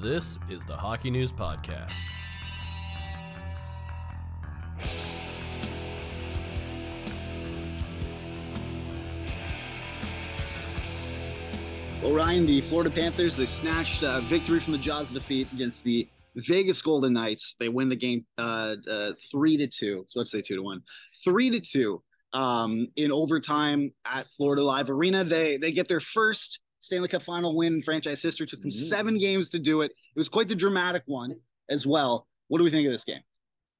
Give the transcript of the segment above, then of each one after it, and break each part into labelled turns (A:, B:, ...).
A: This is the Hockey News Podcast.
B: Well, Ryan, the Florida Panthers, they snatched uh, victory from the jaws of defeat against the Vegas Golden Knights. They win the game uh, uh, three to two. So let's say two to one, three to two um, in overtime at Florida Live Arena. They they get their first Stanley Cup final win in franchise history. Took them
C: Mhm.
B: seven games to do it. It was quite the dramatic one as well. What do we think of this game?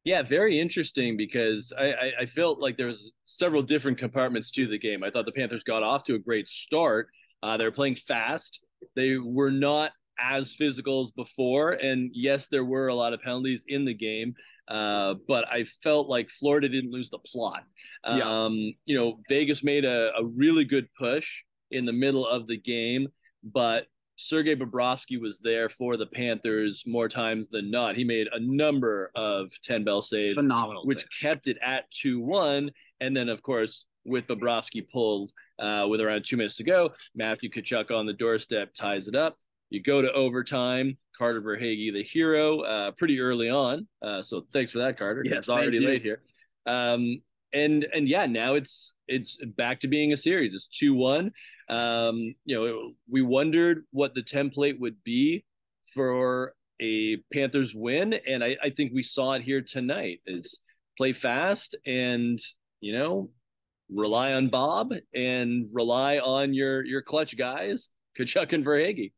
C: Yeah, very interesting because I, I, I felt like there was several different compartments to the game. I thought the Panthers got off to a great start. Uh, they were playing fast. They were not as physical as before, and yes, there were a lot of penalties in the game. Uh, but I felt like Florida didn't lose the plot.
B: Yeah.
C: Um, you know, Vegas made a, a really good push in the middle of the game, but Sergei Bobrovsky was there for the Panthers more times than not. He made a number of 10 bell saves,
B: Phenomenal.
C: which
B: saves.
C: kept it at 2 1. And then, of course, with Bobrovsky pulled uh, with around two minutes to go, Matthew Tkachuk on the doorstep ties it up. You go to overtime. Carter Verhaeghe, the hero, uh, pretty early on. Uh, so thanks for that, Carter.
B: Yes,
C: it's already late here. Um, and and yeah, now it's it's back to being a series. It's two one. Um, you know, we wondered what the template would be for a Panthers win, and I, I think we saw it here tonight. Is play fast and you know rely on Bob and rely on your your clutch guys, Tkachuk and Verhaeghe.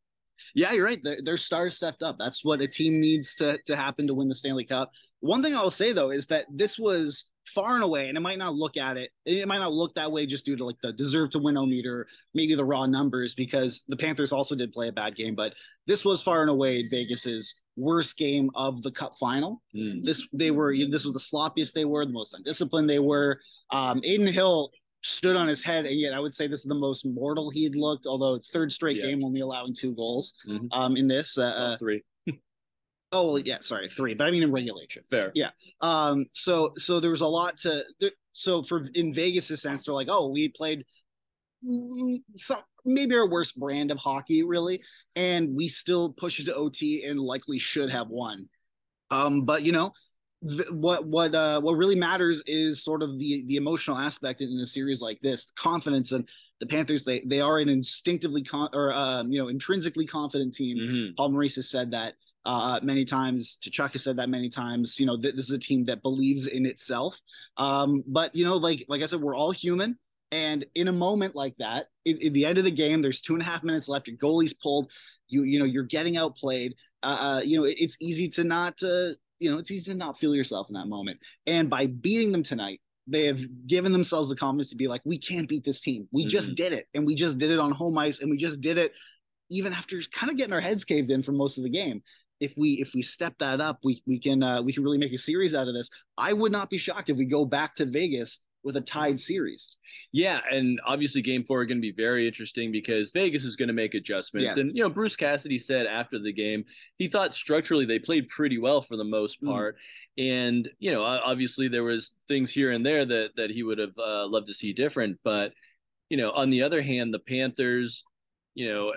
B: Yeah, you're right. Their, their stars stepped up. That's what a team needs to to happen to win the Stanley Cup. One thing I'll say though is that this was far and away, and it might not look at it. It might not look that way just due to like the deserve to win o meter, maybe the raw numbers, because the Panthers also did play a bad game. But this was far and away Vegas's worst game of the Cup final.
C: Mm.
B: This they were. You know, this was the sloppiest they were, the most undisciplined they were. Um, Adin Hill stood on his head, and yet I would say this is the most mortal he'd looked. Although it's third straight
C: Yeah.
B: game, only allowing two goals
C: Mhm.
B: um, in this. Uh, uh,
C: three.
B: Oh, well, yeah, sorry, three, but I mean in regulation.
C: Fair.
B: Yeah. Um, so so there was a lot to. There, so for in Vegas' sense, they're like, oh, we played mm, some maybe our worst brand of hockey, really, and we still pushed to OT and likely should have won. Um, but you know. th- What what uh what really matters is sort of the the emotional aspect in a series like this, confidence and the Panthers. They they are an instinctively con or um you know intrinsically confident team.
C: Mhm.
B: Paul Maurice has said that uh, many times. Tkachuk has said that many times. You know, th- this is a team that believes in itself. Um, but you know, like like I said, we're all human. And in a moment like that, at, at the end of the game, there's two and a half minutes left. Your goalie's pulled. You you know you're getting outplayed. Uh, uh, you know it, it's easy to not uh, you know it's easy to not feel yourself in that moment. And by beating them tonight, they have given themselves the confidence to be like, we can't beat this team. We just did it, and we just did it on home ice, and we just did it even after kind of getting our heads caved in for most of the game if we if we step that up we we can uh, we can really make a series out of this i would not be shocked if we go back to vegas with a tied series
C: Yeah, and obviously game four are going to be very interesting because Vegas is going to make adjustments.
B: Yes.
C: And you know, Bruce Cassidy said after the game he thought structurally they played pretty well for the most
B: Mm.
C: part. And you know, obviously there was things here and there that that he would have uh, loved to see different. But you know, on the other hand, the Panthers, you know,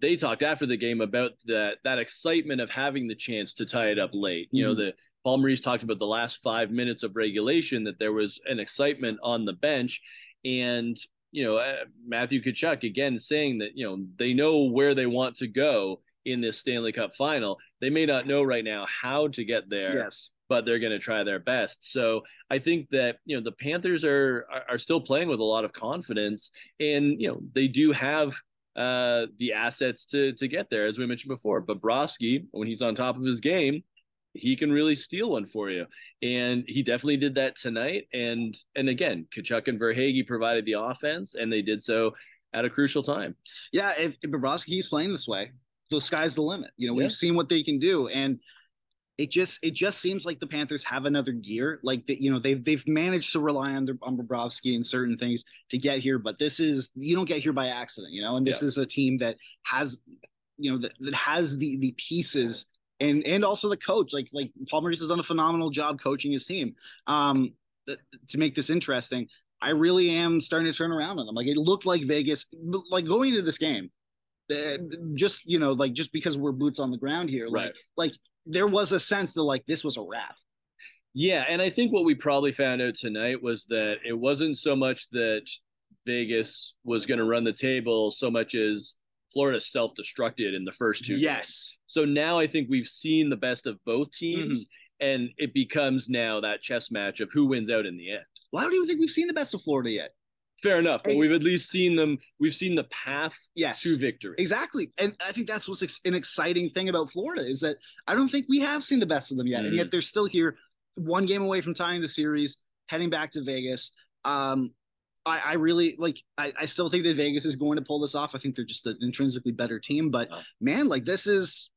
C: they talked after the game about that that excitement of having the chance to tie it up late. You know,
B: Mhm.
C: the Paul Maurice talked about the last five minutes of regulation that there was an excitement on the bench, and you know uh, Matthew Tkachuk again saying that you know they know where they want to go in this Stanley Cup final. They may not know right now how to get there,
B: yes
C: but they're going to try their best. So I think that you know the Panthers are, are still playing with a lot of confidence, and you know they do have uh the assets to to get there as we mentioned before. Bobrovsky, when he's on top of his game, he can really steal one for you, and he definitely did that tonight. And and again, Tkachuk and Verhaeghe provided the offense, and they did so at a crucial time.
B: yeah if, if Bobrovsky keeps playing this way the sky's the limit. You know,
C: Yeah.
B: we've seen what they can do, and it just it just seems like the Panthers have another gear. Like that, you know, they've they've managed to rely on their on Bobrovsky and certain things to get here, but this is you don't get here by accident, you know. And this
C: Yeah.
B: is a team that has, you know, that, that has the the pieces and and also the coach. Like like Paul Maurice has done a phenomenal job coaching his team. Um, th- to make this interesting, I really am starting to turn around on them. Like it looked like Vegas, like going into this game, uh, just you know, like just because we're boots on the ground here, like
C: Right.
B: like there was a sense that like this was a wrap.
C: Yeah, and I think what we probably found out tonight was that it wasn't so much that Vegas was going to run the table so much as Florida self-destructed in the first two. games.
B: Yes,
C: So now I think we've seen the best of both teams,
B: Mm-hmm.
C: and it becomes now that chess match of who wins out in the end.
B: well, I don't even think we've seen the best of Florida yet.
C: Fair enough, but we've at least seen them. We've seen the path
B: Yes,
C: to victory.
B: exactly, and I think that's what's ex- an exciting thing about Florida is that I don't think we have seen the best of them yet, and
C: Mm.
B: yet they're still here, one game away from tying the series, heading back to Vegas. Um, I, I really like. I, I still think that Vegas is going to pull this off. I think they're just an intrinsically better team, but
C: Oh.
B: man, like this is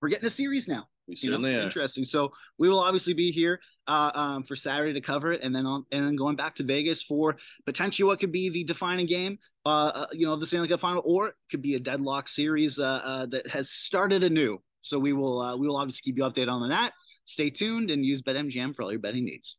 B: we're getting a series now.
C: We
B: you know,
C: certainly are.
B: interesting. So we will obviously be here uh, um, for Saturday to cover it, and then on and then going back to Vegas for potentially what could be the defining game, uh, uh, you know, the Stanley Cup final, or it could be a deadlock series uh, uh, that has started anew. So we will uh, we will obviously keep you updated on that. Stay tuned and use BetMGM for all your betting needs.